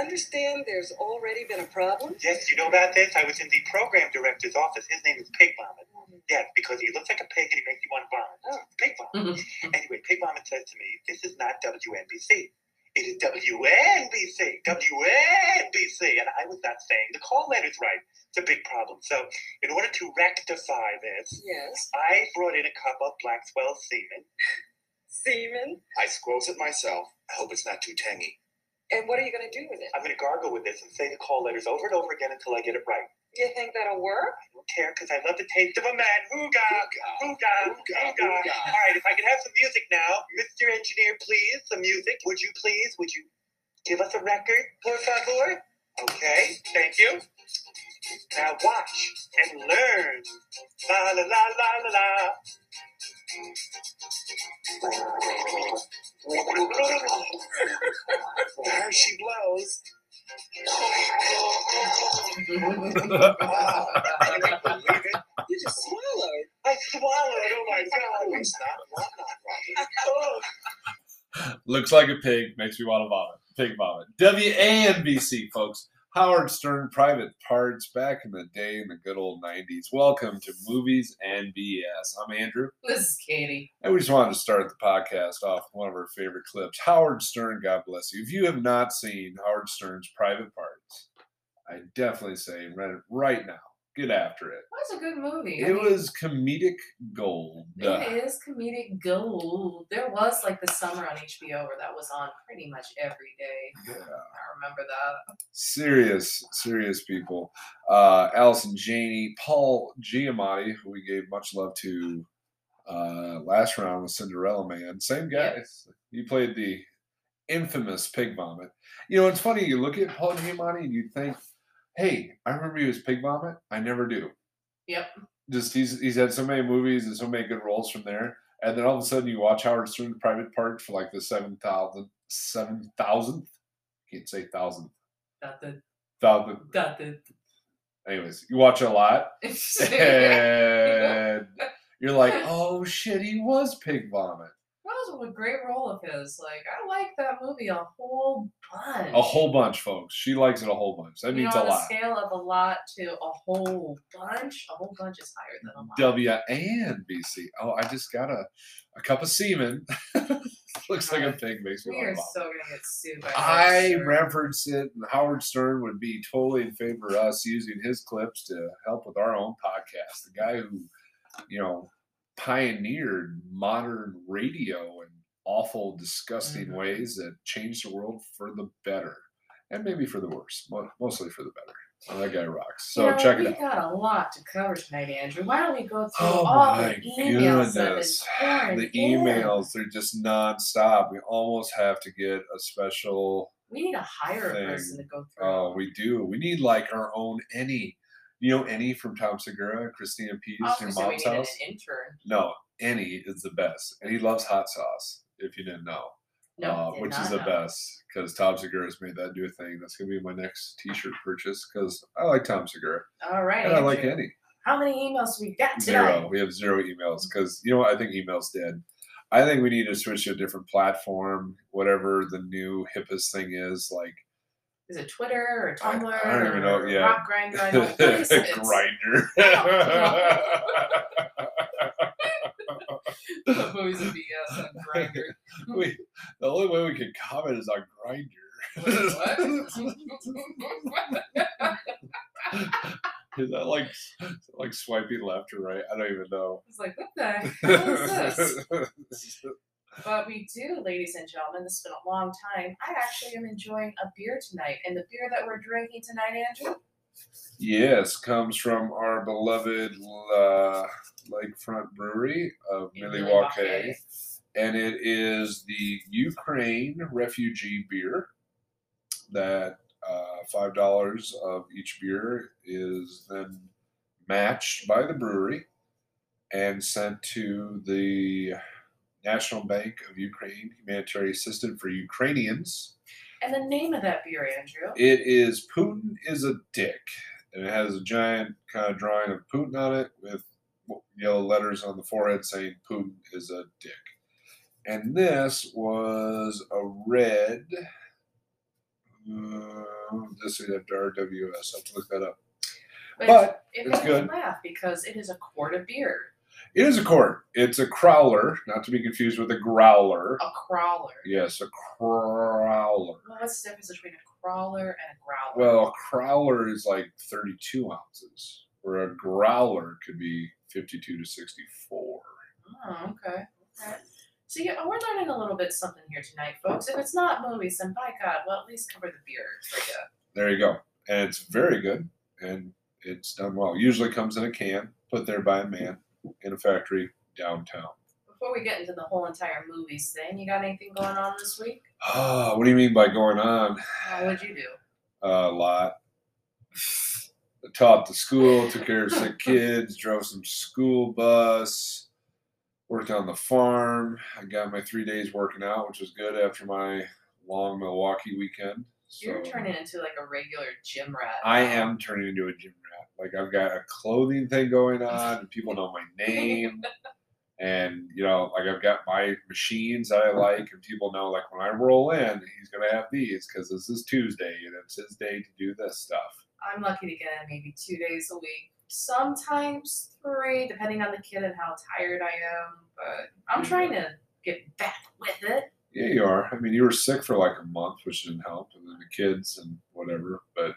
understand there's already been a problem? Yes, you know about this? I was in the program director's office. His name is Pig Vomit. Mm-hmm. Yes, because he looks like a pig and he makes you want to vomit. Oh. Pig Vomit. Mm-hmm. anyway, Pig Vomit says to me, this is not WNBC. It is WNBC. WNBC. And I was not saying the call letters right. It's a big problem. So, in order to rectify this, Yes. I brought in a cup of Blackswell semen. Semen. I squoze it myself. I hope it's not too tangy. And what are you going to do with it? I'm going to gargle with this and say the call letters over and over again until I get it right. You think that'll work? I don't care because I love the taste of a man. Hooga! Hooga! Hooga, Hooga! hooga. All right, if I could have some music now. Mr. Engineer, please, some music. Would you please? Would you give us a record? Por favor? Okay, thank you. Now watch and learn. La la la la la la. There she blows. You just swallowed. I swallowed. Oh my god. Looks like a pig, makes me want to vomit. Pig vomit. WANBC, folks. Howard Stern Private Parts back in the day in the good old 90s. Welcome to Movies and BS. I'm Andrew, This is Katie. and we just wanted to start the podcast off with one of our favorite clips. Howard Stern, God bless you. If you have not seen Howard Stern's Private Parts, I definitely say rent it right now. Get after it. That's a good movie. I It mean, was comedic gold. It is comedic gold. There was like the summer on HBO where that was on pretty much every day. Yeah. I remember that. serious, serious people. Uh, Allison Janney, Paul Giamatti, who we gave much love to uh, last round with Cinderella Man. Same guy. He played the infamous Pig Vomit. You know, it's funny. You look at Paul Giamatti and you think, "Hey, I remember he was Pig Vomit." I never do. Yep. Just he's he's had so many movies and so many good roles from there. And then all of a sudden, you watch Howard Stern's Private Part for like the seven thousand, seven thousandth. Can't say the thousand. got the. Anyways, you watch a lot, and you're like, "Oh shit, he was Pig Vomit." A great role of his. Like I like that movie a whole bunch. A whole bunch, folks. She likes it a whole bunch. That you means know, a on a lot. scale of a lot to a whole bunch, a whole bunch is higher than a lot. W and BC. Oh, I just got a, a cup of semen. Looks like a pig. Makes me we are so gonna get sued by I reference it, and Howard Stern would be totally in favor of us using his clips to help with our own podcast. The guy who, you know, pioneered modern radio in awful, disgusting Mhm. ways that changed the world for the better, and maybe for the worse, mostly for the better. Oh, that guy rocks. So You know, check it out. we got a lot to cover tonight, Andrew. Why don't we go through Oh all the emails goodness. The in? emails, they're just nonstop. We almost have to get a special We need to hire a thing. person to go through. Oh, we do. We need like our own Any. You know Any from Tom Segura, Christina Pease, your gonna we mom's needed house? an intern. No, Any is the best. And he loves hot sauce, if you didn't know. No, uh, did which not is the know. best because Tom Segura has made that do a thing. That's going to be my next t shirt purchase because I like Tom Segura. All right. And I like Andrew. Any. How many emails we got Zero. We have zero emails because you know what? I think email's dead. I think we need to switch to a different platform, whatever the new hippest thing is. Like Is it Twitter or Tumblr? I don't even know, yeah. Rock Grindr. I don't know. What is it? grinder. The movies of BS on Grindr. we, the only way we can comment is on grinder. is that like like swiping left or right? I don't even know. It's like, what the hell is this? But we do, ladies and gentlemen. This has been a long time. I actually am enjoying a beer tonight, and the beer that we're drinking tonight, Andrew, yes, comes from our beloved uh, Lakefront Brewery of in Milwaukee. and it is the Ukraine refugee beer. That uh, five dollars of each beer is then matched by the brewery and sent to the National Bank of Ukraine Humanitarian Assistance for Ukrainians. And the name of that beer, Andrew. It is Putin is a dick, and it has a giant kind of drawing of Putin on it with yellow letters on the forehead saying Putin is a dick. And this was a red. Uh, just say that RWS. I have to look that up. But, But it it's made good. me laugh because it is a quart of beer, It is a quart. It's a crowler, not to be confused with a growler. a crowler. Yes, a crowler. Well, what's the difference between a crowler and a growler? Well, a crowler is like 32 ounces, where a growler could be 52 to 64. Oh, okay. Okay. See, uh, we're learning a little bit something here tonight, folks. If it's not movies, then by God, well, at least cover the beer for you. There you go. And it's very good, and it's done well. Usually comes in a can, put there by a man in a factory downtown. Before we get into the whole entire movies thing, you got anything going on this week? Ah, what do you mean by going on? Uh, what'd you do? a lot. I taught the school, took care of sick kids, drove some school bus, worked on the farm. I got my three days working out, which was good after my long Milwaukee weekend. So You're turning into like a regular gym rat. I am turning into a gym rat. Like I've got a clothing thing going on, and people know my name. And you know, like I've got my machines that I like, and people know like when I roll in, he's gonna have these because this is Tuesday and it's his day to do this stuff. I'm lucky to get in maybe two days a week, sometimes three, depending on the kid and how tired I am. But I'm trying to get back with it. Yeah, you are. I mean, you were sick for like a month, which didn't help, and then the kids and whatever. But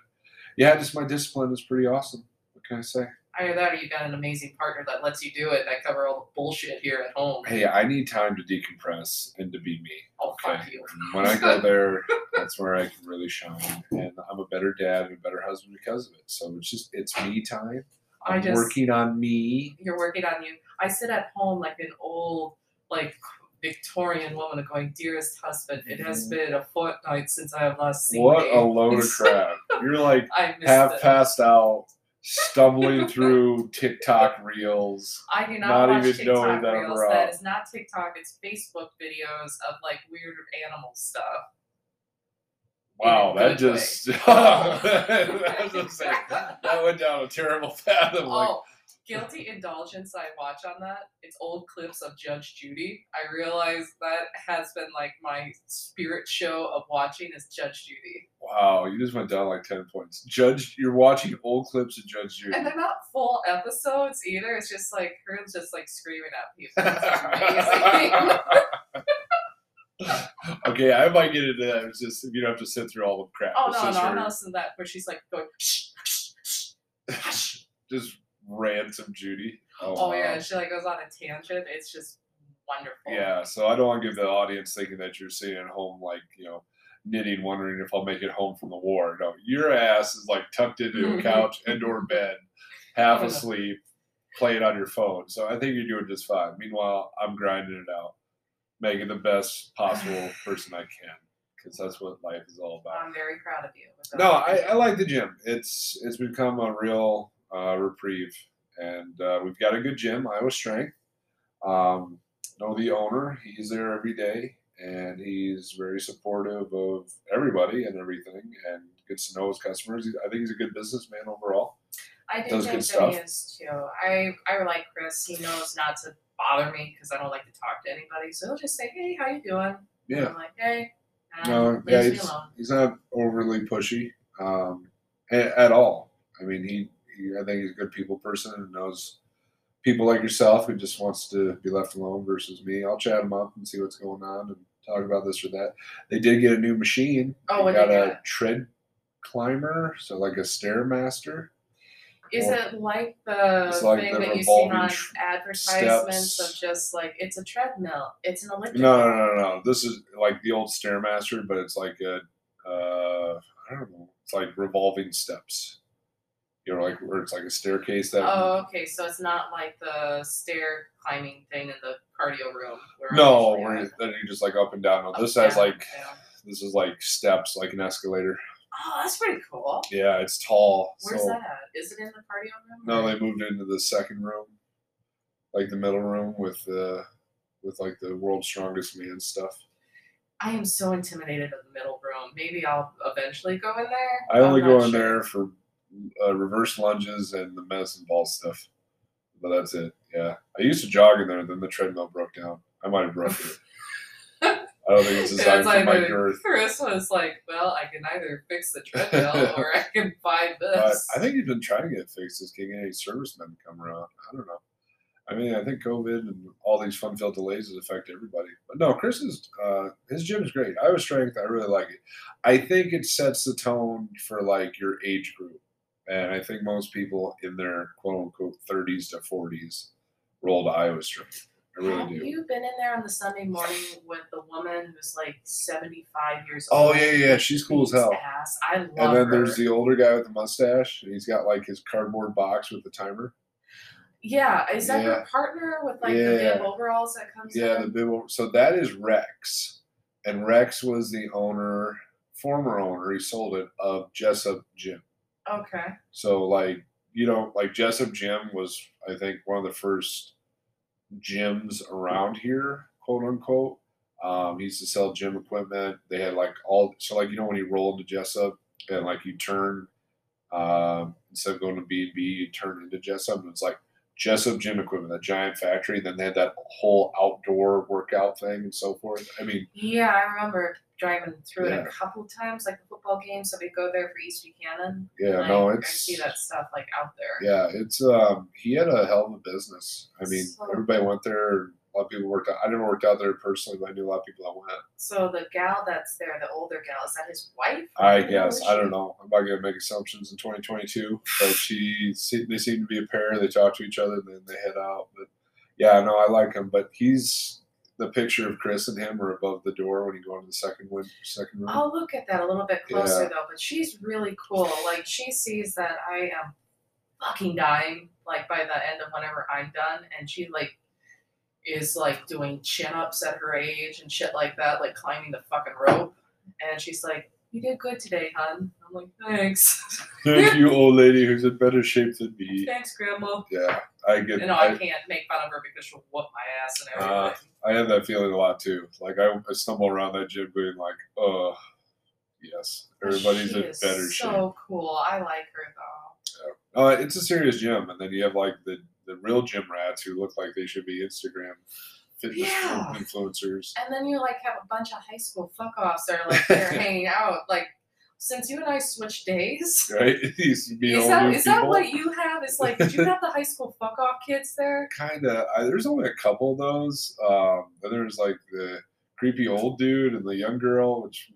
yeah, just my discipline is pretty awesome. I say? Either that or you got an amazing partner that lets you do it and I cover all the bullshit here at home. Hey, I need time to decompress and to be me. Oh, fuck Okay. you. When I go there, that's where I can really shine, and I'm a better dad and a better husband because of it. So it's just it's me time. I I'm just- working on me. You're working on you. I sit at home like an old, like Victorian woman going, dearest husband, it has mm-hmm. been a fortnight since I have last seen you." What thee." a load of crap! You're like half it. passed out, stumbling through TikTok reels. I do not, not watch even knowing TikTok that reels. That is not TikTok. It's Facebook videos of like weird animal stuff. Wow, that just I was gonna say, that went down a terrible path. Like, oh, guilty indulgence I watch on that. It's old clips of Judge Judy. I realize that has been like my spirit show of watching is Judge Judy. Wow, you just went down like ten points. Judge, you're watching old clips of Judge Judy. And they're not full episodes either. It's just like her just like screaming at people. Okay, I might get into that. It's just you don't have to sit through all the crap. oh It's no, no, I'm not listening to that where she's like going shh, shh, shh, just ransom Judy. Oh, Oh wow. yeah, she like goes on a tangent. It's just wonderful. Yeah, so I don't want to give the audience thinking that you're sitting at home like, you know, knitting, wondering if I'll make it home from the war. No, your ass is like tucked into a couch and or bed, half asleep, playing on your phone. So I think you're doing just fine. Meanwhile, I'm grinding it out, making the best possible person I can, because that's what life is all about. I'm very proud of you. No, I, I like the gym. It's it's become a real uh, reprieve, and uh, we've got a good gym, Iowa Strength. Um, know the owner; he's there every day, and he's very supportive of everybody and everything, and gets to know his customers. I think he's a good businessman overall. I think does good that he stuff. is too. I I like Chris. He knows not to bother me because I don't like to talk to anybody. So he'll just say, "Hey, how you doing?" Yeah, I'm like, "Hey." No, yeah, he's, he's not overly pushy um, a- at all. I mean, he, he I think he's a good people person and knows people like yourself who just wants to be left alone versus me. I'll chat them up and see what's going on and talk about this or that. They did get a new machine. Oh, they got they a tread climber, so like a stairmaster. Is it like the like thing the that you see on advertisements steps. of just like it's a treadmill, it's an elliptical? No, no, no, no, no. This is like the old stairmaster, but it's like a uh, I don't know. It's like revolving steps. You know, like where it's like a staircase that. Oh, okay. So it's not like the stair climbing thing in the cardio room. Where no, where you, then you just like up and down. No, Up, this has like down. this is like steps, like an escalator. Oh, that's pretty cool. Yeah, it's tall. Where's so that at? Is it in the cardio room? no, or- they moved into the second room, like the middle room with the with like the world's strongest man stuff. I am so intimidated of the middle room. Maybe I'll eventually go in there. I only go in sure. there for uh, reverse lunges and the medicine ball stuff, but that's it. Yeah, I used to jog in there, then the treadmill broke down. I might have broken it. I don't think it's designed for my girth. Chris was like, "Well, I can either fix the treadmill or I can buy this." I think he's been trying to get it fixed. Is getting any servicemen to come around. I don't know. I mean, I think COVID and all these fun filled delays has affected everybody. But no, Chris is uh, his gym is great. Iowa Strength, I really like it. I think it sets the tone for like your age group, and I think most people in their quote unquote thirties to forties roll to Iowa Strength. I really Have do. you been in there on the Sunday morning with the woman who's like seventy-five years oh, old? Oh yeah, yeah, she's cool as hell. Ass. I love And then her. there's the older guy with the mustache, and he's got like his cardboard box with the timer. yeah. Is that Yeah. your partner with like the Yeah. big overalls that comes Yeah, in? the big one. So that is Rex, and Rex was the owner, former owner. He sold it of Jessup Gym. Okay. So like you know, like Jessup Gym was, I think, one of the first gyms around here, quote unquote. Um, he used to sell gym equipment. They had like all so like you know when you roll into Jessup and like you turn um, instead of going to B and B, you turn into Jessup. And it's like Jessup gym equipment, that giant factory. Then they had that whole outdoor workout thing and so forth. I mean, Yeah, I remember driving through it a couple times, like the football games So we go there for East Buchanan. yeah, like, no, I it's I see that stuff like out there. Yeah, it's um he had a hell of a business. I mean, So- everybody went there. A lot of people worked out. I never worked out there personally, but I knew a lot of people that went. So the gal that's there, the older gal, is that his wife? I guess I don't know. I'm not gonna make assumptions in 2022, but she they seem to be a pair. They talk to each other, and then they head out. But yeah, no, I like him. But he's the picture of Chris and him are above the door when you go into the second win, second room. I'll look at that a little bit closer Yeah. though, but she's really cool. Like she sees that I am fucking dying, like by the end of whenever I'm done, and she like is like doing chin ups at her age and shit like that, like climbing the fucking rope. And she's like, You did good today, hun. I'm like, Thanks. Thank you, old lady, who's in better shape than me. Thanks, Grandma. Yeah, I get. You know, I I, can't make fun of her because she'll whoop my ass and Uh. I have that feeling a lot too. Like I, I stumble around that gym being like, oh, yes, everybody's she in better shape. so cool. I like her though. Uh, it's a serious gym, and then you have like the the real gym rats who look like they should be Instagram fitness Yeah. influencers. And then you like have a bunch of high school fuck offs that are like there hanging out. Like since you and I switched days. Right? Is that, is that what you have? Is like, did you have the high school fuck off kids there? kind of? There's only a couple of those. Um, then there's like the creepy old dude and the young girl, which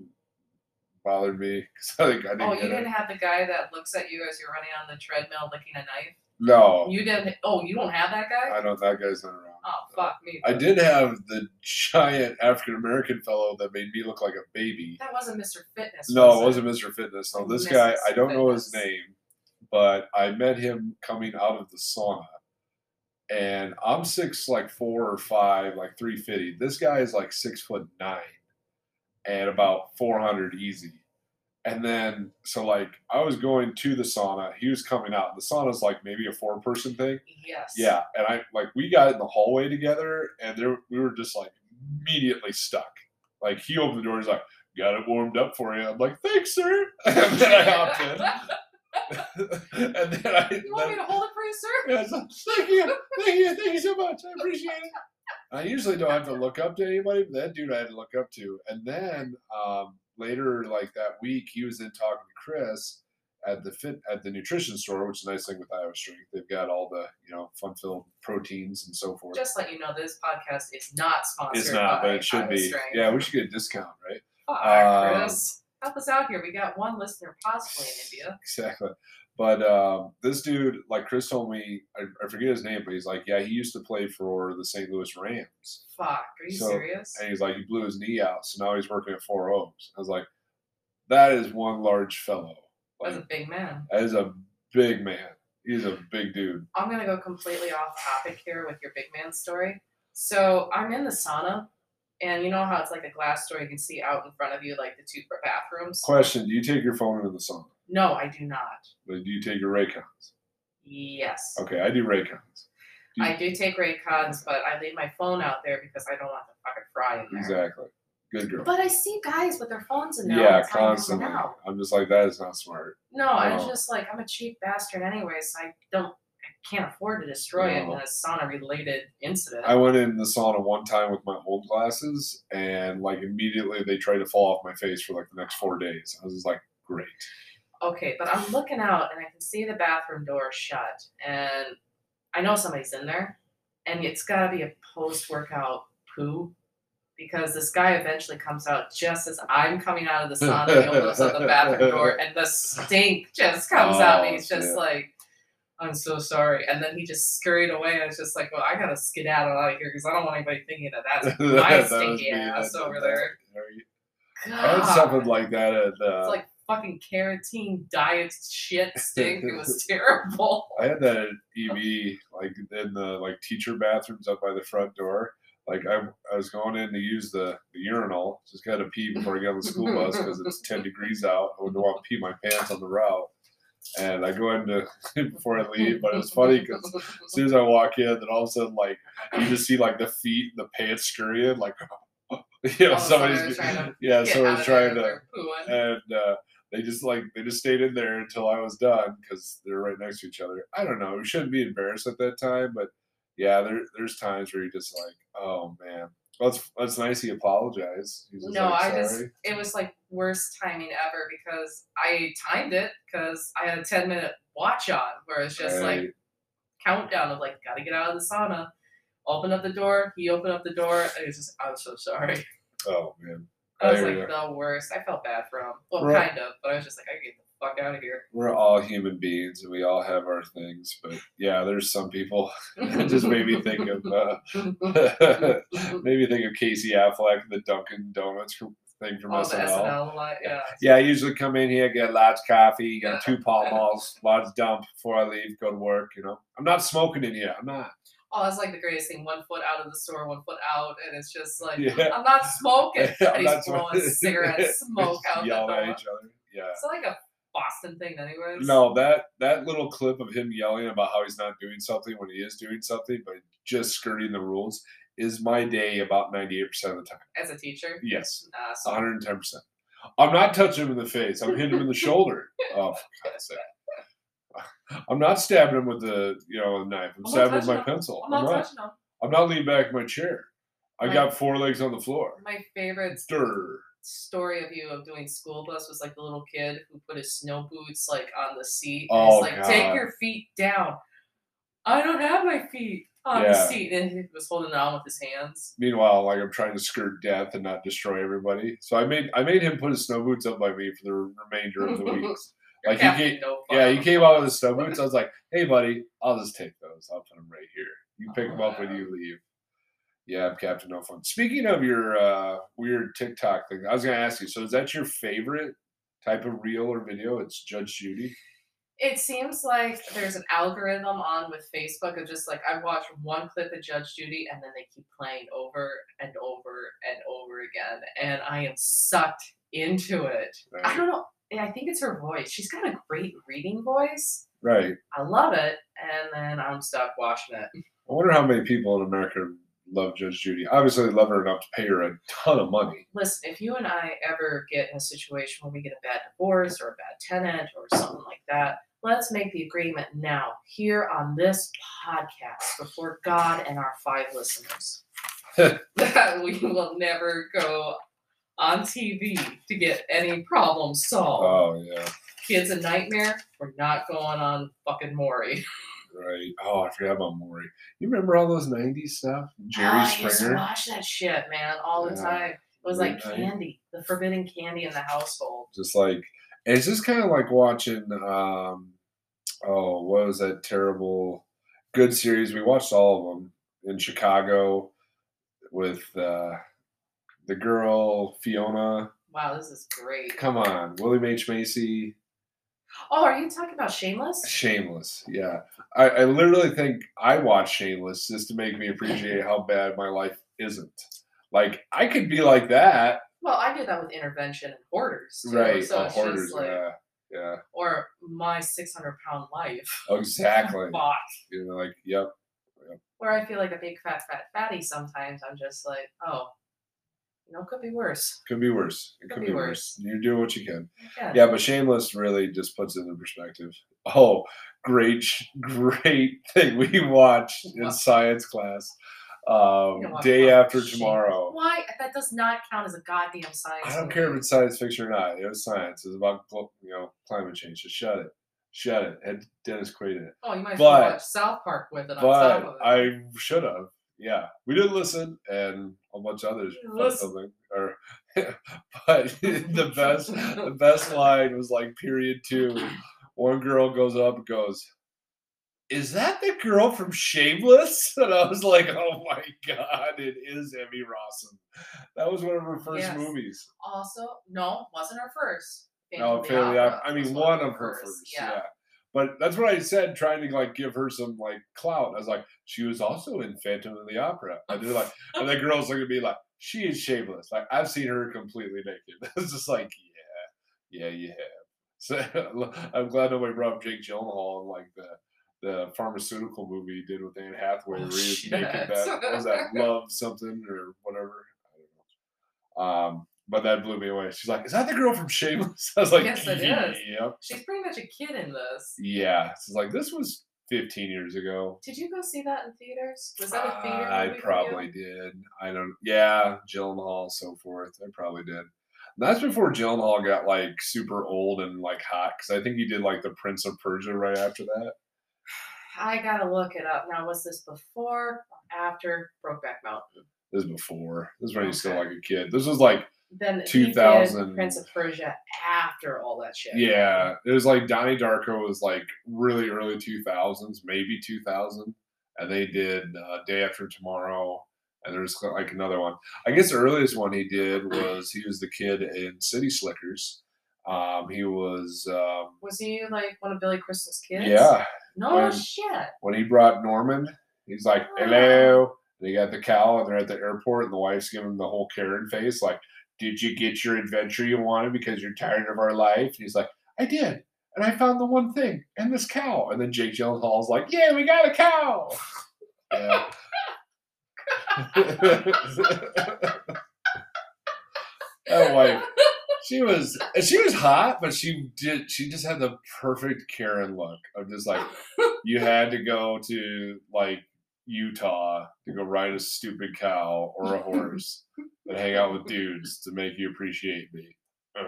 bothered me because I think I didn't Oh, you didn't it. have the guy that looks at you as you're running on the treadmill licking a knife. No, You didn't. Oh, you don't have that guy. I don't. That guy's not around. Oh fuck me. I did have the giant African American fellow that made me look like a baby. That wasn't Mr. Fitness. No, was it wasn't Mr. Fitness. No, this Mrs. guy, I don't know his name, but I met him coming out of the sauna. And I'm six, like four or five, like 350. This guy is like six foot nine and about 400 easy. And then, so like, I was going to the sauna. He was coming out. The sauna's like maybe a four person thing. Yes. Yeah, and I like we got in the hallway together, and there we were just like immediately stuck. Like he opened the door, he's like, "Got it warmed up for you." I'm like, "Thanks, sir." And then I hopped in, and then I. You want me to hold it for you, sir? yeah, like, thank you, thank you, thank you so much. I appreciate it. I usually don't have to look up to anybody, but that dude I had to look up to. And then um, later, like that week, he was in talking to Chris at the fit at the nutrition store, which is a nice thing with Iowa Strength. They've got all the you know fun filled proteins and so forth. Just let you know, this podcast is not sponsored. it's not, but it should Iowa be. Strength. Yeah, we should get a discount, right? Fuck, Um, Chris. Help us out here. We got one listener possibly in India. Exactly. But um, this dude, like Chris told me, I, I forget his name, but he's like, yeah, he used to play for the St. Louis Rams. Fuck, are you So- serious? and he's like, he blew his knee out, so now he's working at Four Oaks. I was like, that is one large fellow. That's a big man. that is a big man. He's a big dude. I'm gonna go completely off topic here with your big man story. So I'm in the sauna, and you know how it's like a glass door you can see out in front of you, like the two bathrooms. Question: Do you take your phone into the sauna? No, I do not. Or do you take your Raycons? Yes, Okay, I do Raycons. Do you- I do take Raycons, but I leave my phone out there because I don't want the fucking fry in there. Exactly. Good girl. But I see guys with their phones in there. yeah, the time hanging constantly. I'm just like, that is not smart. No, I'm just like I'm a cheap bastard anyway, so I don't I can't afford to destroy it in a sauna related incident. I went in the sauna one time with my old glasses, and like immediately they tried to fall off my face for like the next four days. I was just like, great. Okay, but I'm looking out and I can see the bathroom door shut, and I know somebody's in there, and it's got to be a post workout poo because this guy eventually comes out just as I'm coming out of the sauna. and He opens up the bathroom door, and the stink just comes out, and Oh, he's just shit. like, I'm so sorry. And then he just scurried away. I was just like, well, I gotta skedaddle out of here because I don't want anybody thinking that that's my That stinky ass that- over that- there. I had something like that at It's uh, like fucking carotene diet shit stink. It was terrible. I had that at EB, like in the like teacher bathrooms up by the front door. Like I, I was going in to use the, the urinal, just got to pee before I get on the school bus because it's ten degrees out. I wouldn't want to pee my pants on the route, and I go in to before I leave. But it was funny because as soon as I walk in, then all of a sudden like you just see like the feet, and the pants scurrying, like you know Oh, somebody's somebody's trying to yeah, Get someone's out of trying to with their pooing. and uh, they just like they just stayed in there until I was done because they're right next to each other. I don't know. We shouldn't be embarrassed at that time, but yeah, there there's times where you're just like, oh man, well, that's that's nice. He apologized. No, like, I just it was like worst timing ever because I timed it because I had a ten minute watch on where it's just like countdown of like gotta get out of the sauna. Open up the door. He opened up the door, and he was just, "I'm so sorry." oh man, I was I like the worst. I felt bad for him. Well, Right. kind of, but I was just like, I get the fuck out of here. we're all human beings and we all have our things, but yeah, there's some people. it just made me think of uh, maybe think of Casey Affleck, the Dunkin' Donuts thing from All the SNL. SNL, like, yeah. Yeah, I usually come in here, get lots of coffee, get two Pall Malls, lots of dump before I leave, go to work. You know, I'm not smoking in here. I'm not. Oh, that's like the greatest thing. One foot out of the store, one foot out, and it's just like Yeah. I'm not smoking. I'm and not he's blowing smoking. cigarette smoke out the door. at each other. Yeah. It's like a Boston thing, anyways. No, that that little clip of him yelling about how he's not doing something when he is doing something, but just skirting the rules, is my day about 98% of the time. As a teacher, Yes, 110%. I'm not touching him in the face. I'm hitting him in the shoulder. Oh, for God's sake. I'm not stabbing him with the you know a knife. I'm I'm stabbing with my him. pencil. I'm I'm not touching them. I'm not leaning back in my chair. I Right. got four legs on the floor. My favorite Durr. story of you of doing school bus was like the little kid who put his snow boots like on the seat. Oh, and he's like, God. take your feet down. I don't have my feet on the seat, and he was holding it on with his hands. Meanwhile, like I'm trying to skirt death and not destroy everybody. So I made I made him put his snow boots up by me for the remainder of the weeks. Like you came, yeah, he came out with the snow boots. I was like, "Hey, buddy, I'll just take those. I'll put them right here. You pick them up when you leave." Yeah, I'm Captain No Fun. Speaking of your uh, weird TikTok thing, I was gonna ask you. So, is that your favorite type of reel or video? It's Judge Judy. It seems like there's an algorithm on with Facebook of just like I watch one clip of Judge Judy and then they keep playing over and over and over again, and I am sucked into it. I don't know. I think it's her voice. She's got a great reading voice. right. I love it, and then I'm stuck watching it. I wonder how many people in America love Judge Judy. Obviously, they love her enough to pay her a ton of money. Listen, if you and I ever get in a situation where we get a bad divorce or a bad tenant or something like that, let's make the agreement now here on this podcast before God and our five listeners that we will never go on TV to get any problems solved. Oh yeah, Kids a nightmare. We're not going on fucking Maury. right. Oh, I forgot about Maury. You remember all those '90s stuff? Jerry Springer. I used to watch that shit, man, all the Yeah. time. It was like candy, the forbidden candy in the household. Just like it's just kind of like watching. um Oh, what was that terrible good series? We watched all of them in Chicago with uh the girl Fiona. Wow, this is great. Come on, William H Macy. Oh, are you talking about Shameless? Shameless, yeah. I, I literally think I watch Shameless just to make me appreciate how bad my life isn't. Like I could be like that, Well, I did that with intervention and hoarders. too, right? So oh, it's hoarders, just like, yeah, yeah, or my 600 pound life. Oh, exactly. Fuck. you know, like, yep, Where I feel like a big fat fat fatty sometimes. I'm just like, oh, You know, it could be worse. Could be worse. It Could could be be worse. worse. You're doing what you can. Yeah. Yeah, but Shameless really just puts it in perspective. Oh, great, great thing we watched in What? science class. Um, day after tomorrow. Why? That does not count as a goddamn science. I don't movie. care if it's science fiction or not. It was science. It was about you know climate change. So shut it, shut it. Had Dennis Quaid in it. Oh, you might But- watch South Park with it on top But of it. I should have. Yeah, we didn't listen, and a bunch of others. You fun listen. something. Or, but the best, the best line was like period two. One girl goes up and goes, "Is that the girl from Shameless?" And I was like, "Oh my god, it is Emmy Rossum." That was one of her first Yes. movies. Also, no, wasn't her first. No, the Fairly Opera I, I mean, one one of her first, first. Yeah. But that's what I said, trying to like give her some like clout. I was like, she was also in Phantom of the Opera. And they're like, and the girls looking at me like, she is shameless. Like I've seen her completely naked. It's just like, yeah, yeah, you have. So I'm glad nobody brought up Jake Gyllenhaal and like the the pharmaceutical movie he did with Anne Hathaway, Oh, where he was making that was that love something or whatever. I don't know. Um, but that blew me away. She's like, "Is that the girl from Shameless?" I was like, Yes, it is. Yep. She's pretty much a kid in this. Yeah. She's like, "This was 15 years ago." Did you go see that in theaters? Was that a uh, theater I movie for probably did. I don't. Yeah, Gyllenhaal, so forth. I probably did. That's before Gyllenhaal got like super old and like hot, because I think he did like the Prince of Persia right after that. I gotta look it up. Now, was this before or after Brokeback Mountain? This was before. This is when he's still like a kid. This was like Then he 2000 Prince of Persia after all that shit. Yeah, it was like Donnie Darko was like really early two thousands, maybe two thousand, and they did uh, Day After Tomorrow, and there's like another one. I guess the earliest one he did was he was the kid in City Slickers. Um, he was um, Was he like one of Billy Crystal's kids? yeah No when- shit. when he brought Norman, he's like hello, and he got the cow, and they're at the airport, and the wife's giving him the whole Karen face, like, did you get your adventure you wanted because you're tired of our life? And he's like, I did. And I found the one thing, and this cow. And then Jake Gyllenhaal's like, yeah, we got a cow. Yeah. that wife, she was she was hot, but she did she just had the perfect Karen look of just like you had to go to like Utah to go ride a stupid cow or a horse and hang out with dudes to make you appreciate me. Ugh.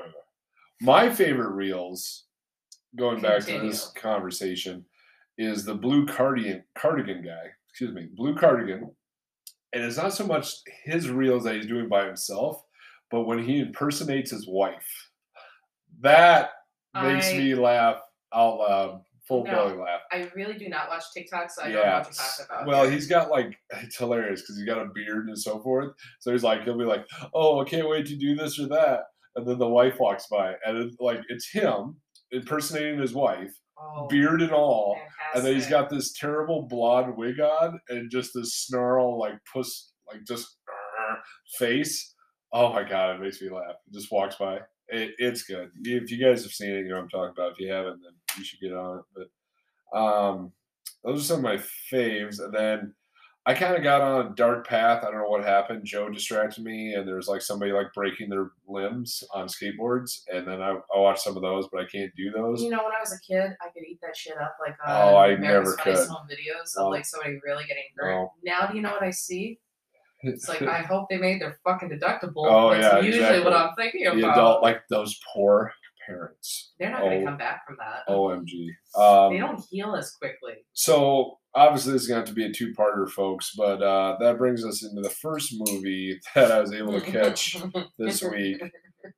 My favorite reels, going back to this conversation, is the blue cardigan cardigan guy. Excuse me, blue cardigan. And it's not so much his reels that he's doing by himself, but when he impersonates his wife. That makes I- me laugh out loud, full No. belly laugh. I really do not watch TikTok, so I don't know what you're talking about. Well, he's got like it's hilarious because he's got a beard and so forth. So he's like, he'll be like, "Oh, I can't wait to do this or that," and then the wife walks by, and it, like it's him impersonating his wife, oh, beard and all, and then he's fantastic. got this terrible blonde wig on and just this snarl like puss like just face. Oh my god, it makes me laugh. Just walks by. It, it's good. If you guys have seen it, you know what I'm talking about. If you haven't, then you should get on it. But um, those are some of my faves. And then I kind of got on a dark path. I don't know what happened. Joe distracted me, and there's like somebody like breaking their limbs on skateboards. And then I, I watched some of those, but I can't do those. You know, when I was a kid, I could eat that shit up like on Oh, I America's never could. Home videos of like somebody really getting hurt. No. Now, do you know what I see? It's like I hope they made their fucking deductible. Oh, That's yeah, usually exactly. what I'm thinking about. the adult, like those poor parents. They're not going to Oh. come back from that. OMG. Um, they don't heal as quickly. So obviously this is going to have to be a two-parter, folks. But uh, that brings us into the first movie that I was able to catch this week.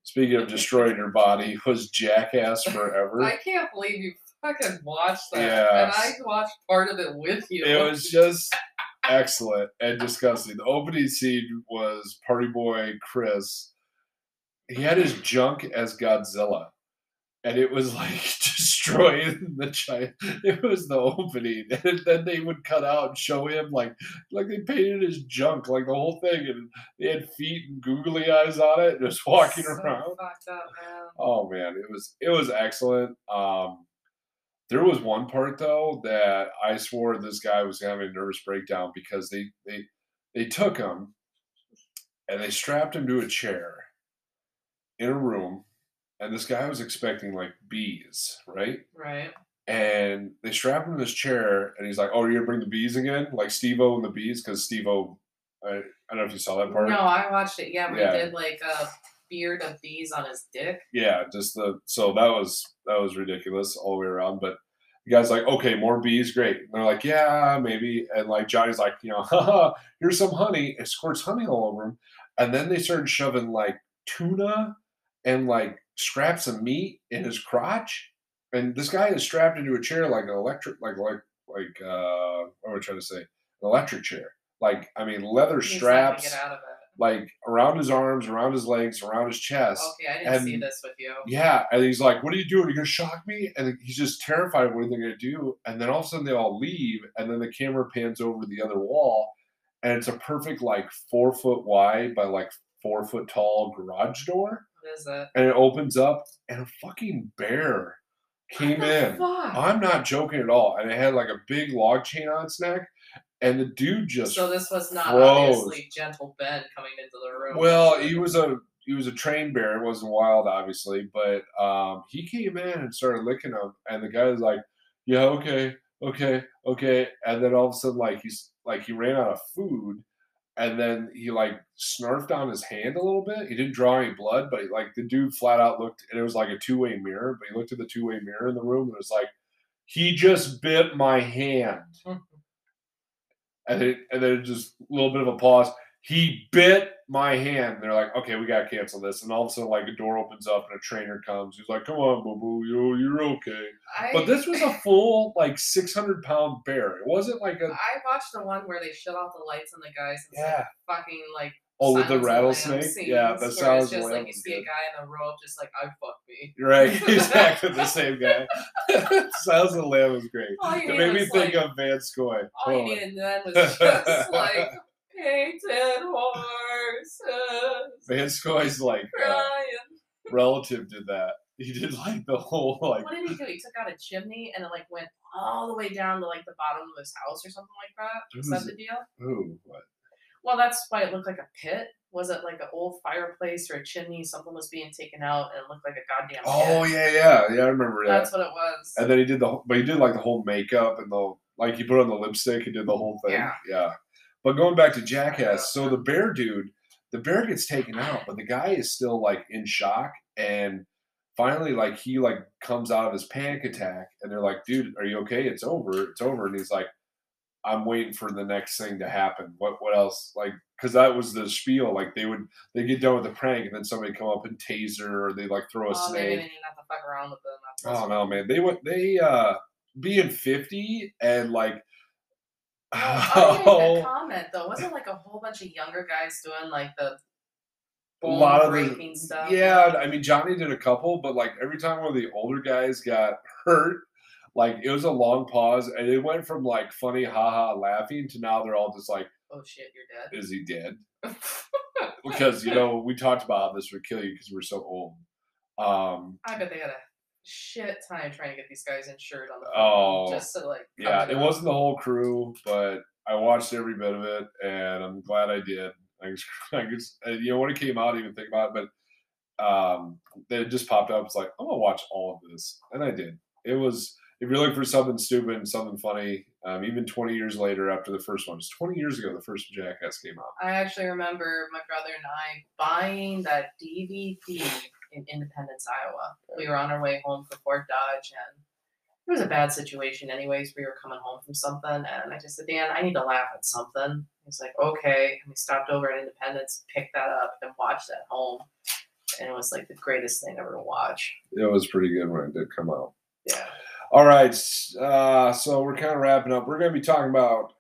Speaking of destroying your body, was Jackass Forever. I can't believe you fucking watched that. Yes. And I watched part of it with you. It was just excellent and disgusting. The opening scene was Party Boy Chris. He had his junk as Godzilla. And it was like destroying the child. It was the opening, and then they would cut out and show him like, like they painted his junk, like the whole thing, and they had feet and googly eyes on it, just walking so around. Up, man. Oh man, it was it was excellent. Um, there was one part though that I swore this guy was having a nervous breakdown because they they they took him and they strapped him to a chair in a room, and this guy was expecting like bees, right? Right. And they strap him in this chair, and he's like, "Oh, you're gonna bring the bees again, like Steve-O and the bees?" Because Steve-O, I, I don't know if you saw that part. No, I watched it. Yeah, we Yeah. did like a beard of bees on his dick. Yeah, just the so that was that was ridiculous all the way around. But the guy's like, okay, more bees, great. And they're like, yeah, maybe. And like Johnny's like, you know, haha, here's some honey. It squirts honey all over him. And then they started shoving like tuna and like scraps of meat in his crotch. And this guy is strapped into a chair like an electric, like like like uh, what am I trying to say? An electric chair. Like I mean, leather He's straps, Get out of it. like around his arms, around his legs, around his chest. Okay, I didn't see this with you. Yeah, and he's like, "What are you doing? Are You're gonna shock me?" And he's just terrified of what they're gonna do. And then all of a sudden, they all leave, and then the camera pans over the other wall, and it's a perfect like four foot wide by like four foot tall garage door, What is it? and it opens up, and a fucking bear came in. Fuck? I'm not joking at all, and it had like a big log chain on its neck, and the dude just so this was not froze. obviously gentle Ben coming into the room. Well, he was a he was a trained bear. It wasn't wild, obviously, but um, he came in and started licking him, and the guy was like, "Yeah, okay, okay, okay," and then all of a sudden, like he's like he ran out of food, and then he like snarfed on his hand a little bit. He didn't draw any blood, but like the dude flat out looked, and it was like a two way mirror. But he looked at the two way mirror in the room, and it was like, "He just bit my hand." Hmm. and it, and then just a little bit of a pause. He bit my hand. They're like, okay, we gotta cancel this. And all of a sudden, like a door opens up and a trainer comes. He's like, come on, boo boo, you you're okay. I, But this was a full like six hundred pound bear. It wasn't like a I watched the one where they shut off the lights on the guys and yeah. some fucking like Oh, with the Silence of the Lambs rattlesnake. Yeah, that sounds it's just like you see a guy in the robe just like I fuck me. Right, exactly the same guy. Sounds of the Lamb was great. It made me think like, of Van Scoy. all you needed then was just like painted horses Van Scoy's like uh, relative did that. He did like the whole like What did he do? He took out a chimney and it like went all the way down to like the bottom of his house or something like that. Is that the deal? ooh what? Well, that's why it looked like a pit. Was it like an old fireplace or a chimney? Something was being taken out and it looked like a goddamn Oh pit. yeah, yeah, yeah. I remember that. That's what it was. And then he did the, whole- but he did like the whole makeup and the like. He put on the lipstick and did the whole thing. Yeah. yeah. But going back to Jackass, so the bear dude, the bear gets taken out, but the guy is still like in shock. And finally, like he like comes out of his panic attack, and they're like, "Dude, are you okay? It's over. It's over." And he's like, "I'm waiting for the next thing to happen. What? What else? Like." Because that was the spiel. Like they would, they get done with the prank, and then somebody come up and taser, or they like throw a oh, snake. didn't have to fuck around with them. Oh no, man! They went. They uh being fifty and like. I didn't Oh, even comment though. Wasn't like a whole bunch of younger guys doing like the a lot of the breaking stuff? yeah. I mean, Johnny did a couple, but like every time one of the older guys got hurt, like it was a long pause, and it went from like funny, haha, laughing to now they're all just like, Oh shit, you're dead." "Is he dead?" Because you know we talked about how this would kill you because we're so old. Um, I bet they had a shit time trying to get these guys insured on the phone Oh, just to like. yeah, it wasn't the whole crew, but I watched every bit of it, and I'm glad I did. I just, I just you know, when it came out, I didn't even think about it, but um, then it just popped up. It's like I'm gonna watch all of this, and I did. It was if you're looking for something stupid and something funny, um, even 20 years later after the first one, it's 20 years ago the first Jackass came out. I actually remember my brother and I buying that DVD in Independence, Iowa. We were on our way home from Fort Dodge, and it was a bad situation, anyways. We were coming home from something, and I just said, Dan, I need to laugh at something. He's like, okay. And we stopped over at Independence, picked that up, and watched that home. And it was like the greatest thing ever to watch. It was pretty good when it did come out. Yeah. All right, uh, so we're kind of wrapping up. We're going to be talking about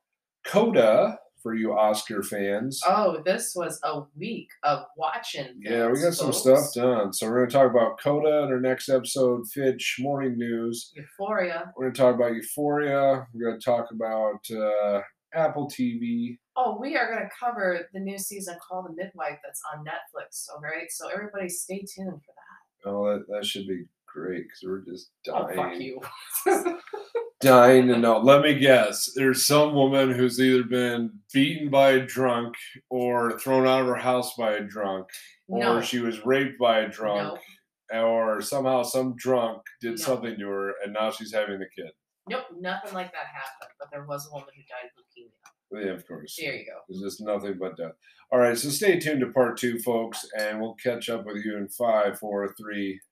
Coda for you Oscar fans. Oh, this was a week of watching. Yeah, we got things, some stuff done. So we're going to talk about Coda in our next episode, Fitch Morning News. Euphoria. We're going to talk about Euphoria. We're going to talk about uh, Apple TV. Oh, we are going to cover the new season called The Midwife that's on Netflix. All right, so everybody stay tuned for that. Oh, that, that should be great because we're just dying. Oh fuck you. dying to know. Let me guess. There's some woman who's either been beaten by a drunk or thrown out of her house by a drunk or No. she was raped by a drunk or somehow some drunk did No. something to her and now she's having the kid. Nope, nothing like that happened. But there was a woman who died of leukemia. Yeah, of course. There you go. There's just nothing but death. All right, so stay tuned to part two, folks, and we'll catch up with you in five, four, three,